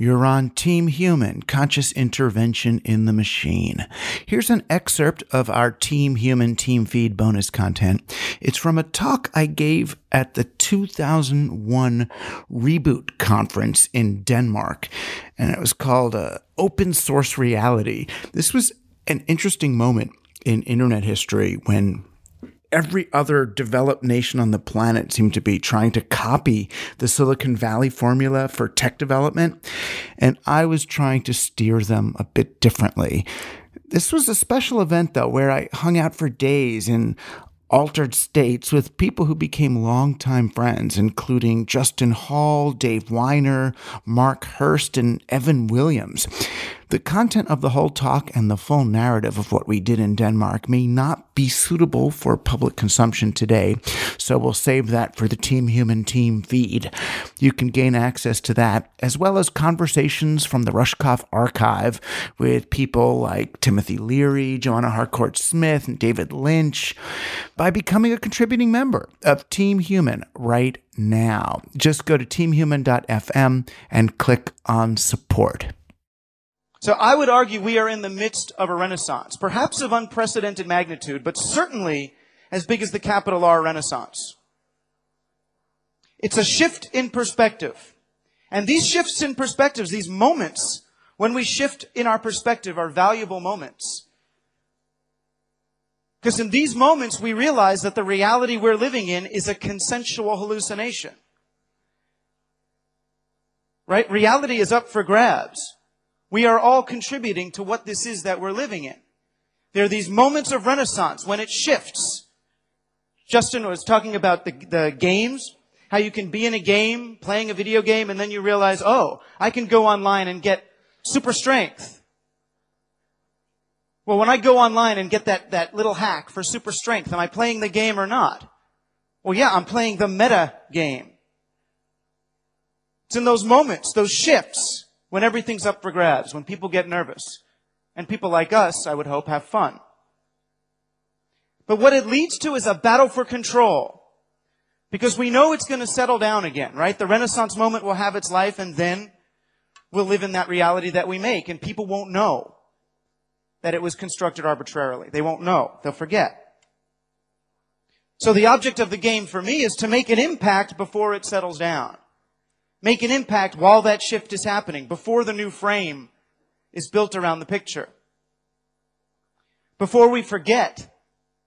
You're on Team Human, Conscious Intervention in the Machine. Here's an excerpt of our Team Human Team Feed bonus content. It's from a talk I gave at the 2001 Reboot Conference in Denmark, and it was called uh, Open Source Reality. This was an interesting moment in internet history when every other developed nation on the planet seemed to be trying to copy the Silicon Valley formula for tech development. And I was trying to steer them a bit differently. This was a special event, though, where I hung out for days in altered states with people who became longtime friends, including Justin Hall, Dave Winer, Mark Hurst, and Evan Williams. The content of the whole talk and the full narrative of what we did in Denmark may not be suitable for public consumption today, so we'll save that for the Team Human Team feed. You can gain access to that, as well as conversations from the Rushkoff archive with people like Timothy Leary, Joanna Harcourt Smith, and David Lynch by becoming a contributing member of Team Human right now. Just go to teamhuman.fm and click on support. So I would argue we are in the midst of a renaissance, perhaps of unprecedented magnitude, but certainly as big as the capital R renaissance. It's a shift in perspective. And these shifts in perspectives, these moments when we shift in our perspective are valuable moments. Because in these moments we realize that the reality we're living in is a consensual hallucination. Right? Reality is up for grabs. We are all contributing to what this is that we're living in. There are these moments of renaissance when it shifts. Justin was talking about the, the games, how you can be in a game, playing a video game, and then you realize, oh, I can go online and get super strength. Well, when I go online and get that, that little hack for super strength, am I playing the game or not? Well, yeah, I'm playing the meta game. It's in those moments, those shifts, when everything's up for grabs, when people get nervous. And people like us, I would hope, have fun. But what it leads to is a battle for control. Because we know it's going to settle down again, right? The Renaissance moment will have its life and then we'll live in that reality that we make and people won't know that it was constructed arbitrarily. They won't know. They'll forget. So the object of the game for me is to make an impact before it settles down make an impact while that shift is happening, before the new frame is built around the picture. Before we forget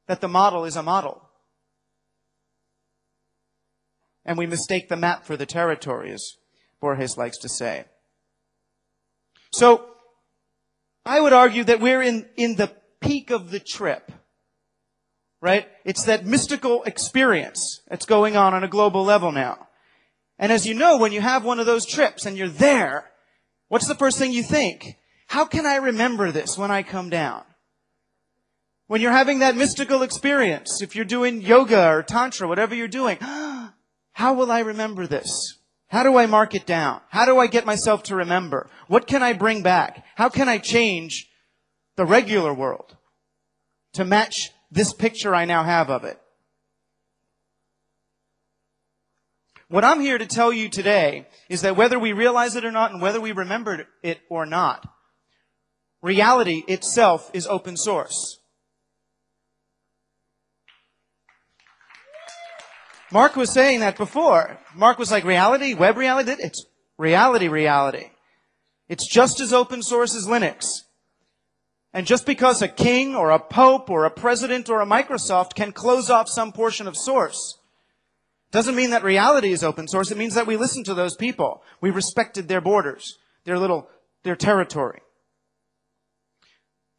that the model is a model. And we mistake the map for the territory, as Borges likes to say. So, I would argue that we're in, in the peak of the trip. Right? It's that mystical experience that's going on on a global level now. And as you know, when you have one of those trips and you're there, what's the first thing you think? How can I remember this when I come down? When you're having that mystical experience, if you're doing yoga or tantra, whatever you're doing, how will I remember this? How do I mark it down? How do I get myself to remember? What can I bring back? How can I change the regular world to match this picture I now have of it? What I'm here to tell you today is that whether we realize it or not and whether we remembered it or not, reality itself is open source. Mark was saying that before. Mark was like, reality, web reality, it's reality, reality. It's just as open source as Linux. And just because a king or a pope or a president or a Microsoft can close off some portion of source doesn't mean that reality is open source. It means that we listened to those people. We respected their borders, their little, their territory.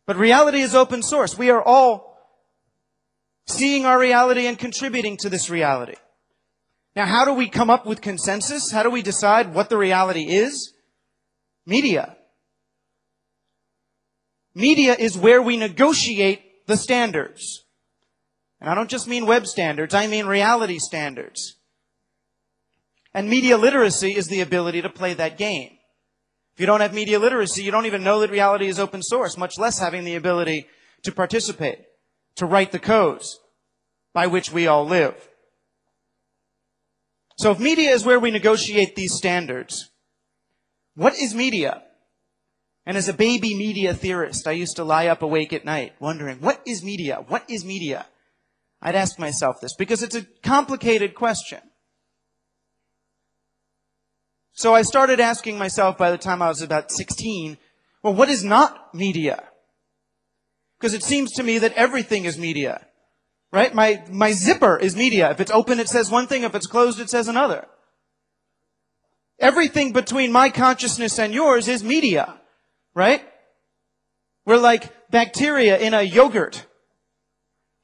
But reality is open source. We are all seeing our reality and contributing to this reality. Now, how do we come up with consensus? How do we decide what the reality is? Media. Media is where we negotiate the standards. And I don't just mean web standards, I mean reality standards. And media literacy is the ability to play that game. If you don't have media literacy, you don't even know that reality is open source, much less having the ability to participate, to write the codes by which we all live. So if media is where we negotiate these standards, What is media? And as a baby media theorist, I used to lie up awake at night wondering, what is media? What is media? I'd ask myself this because it's a complicated question. So I started asking myself by the time I was about 16, well, what is not media? Because it seems to me that everything is media. Right? My, my zipper is media. If it's open, it says one thing. If it's closed, it says another. Everything between my consciousness and yours is media. Right? We're like bacteria in a yogurt.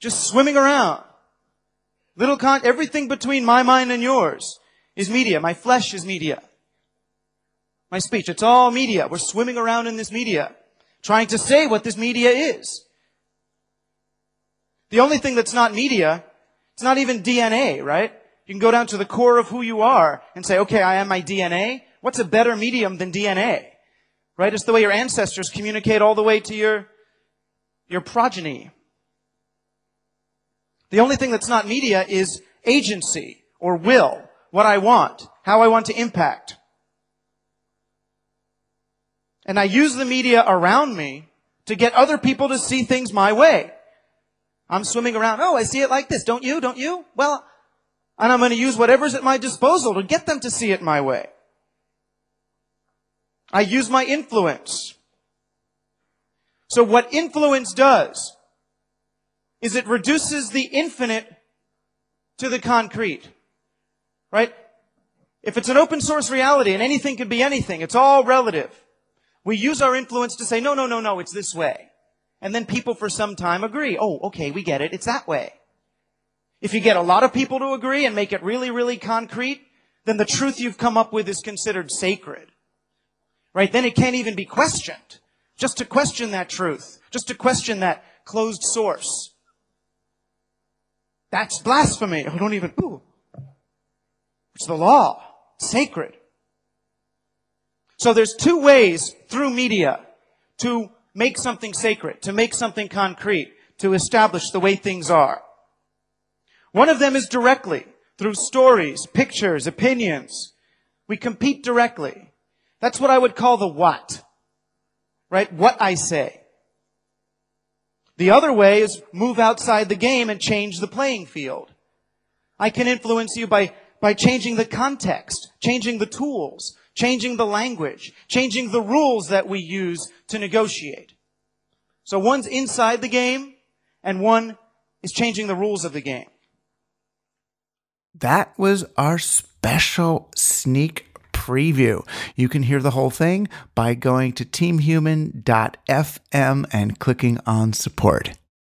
Just swimming around. Little con, everything between my mind and yours is media. My flesh is media. My speech, it's all media. We're swimming around in this media, trying to say what this media is. The only thing that's not media, it's not even DNA, right? You can go down to the core of who you are and say, okay, I am my DNA. What's a better medium than DNA? Right? It's the way your ancestors communicate all the way to your, your progeny. The only thing that's not media is agency or will, what I want, how I want to impact. And I use the media around me to get other people to see things my way. I'm swimming around. Oh, I see it like this. Don't you? Don't you? Well, and I'm going to use whatever's at my disposal to get them to see it my way. I use my influence. So what influence does is it reduces the infinite to the concrete. Right? If it's an open source reality and anything can be anything, it's all relative. We use our influence to say, no, no, no, no, it's this way. And then people for some time agree. Oh, okay, we get it. It's that way. If you get a lot of people to agree and make it really, really concrete, then the truth you've come up with is considered sacred. Right? Then it can't even be questioned. Just to question that truth. Just to question that closed source. That's blasphemy. Oh, don't even, ooh. It's the law. sacred. So there's two ways through media to make something sacred, to make something concrete, to establish the way things are. One of them is directly, through stories, pictures, opinions. We compete directly. That's what I would call the what. Right? What I say. The other way is move outside the game and change the playing field. I can influence you by, by changing the context, changing the tools, changing the language, changing the rules that we use to negotiate. So one's inside the game and one is changing the rules of the game. That was our special sneak preview. You can hear the whole thing by going to teamhuman.fm and clicking on support.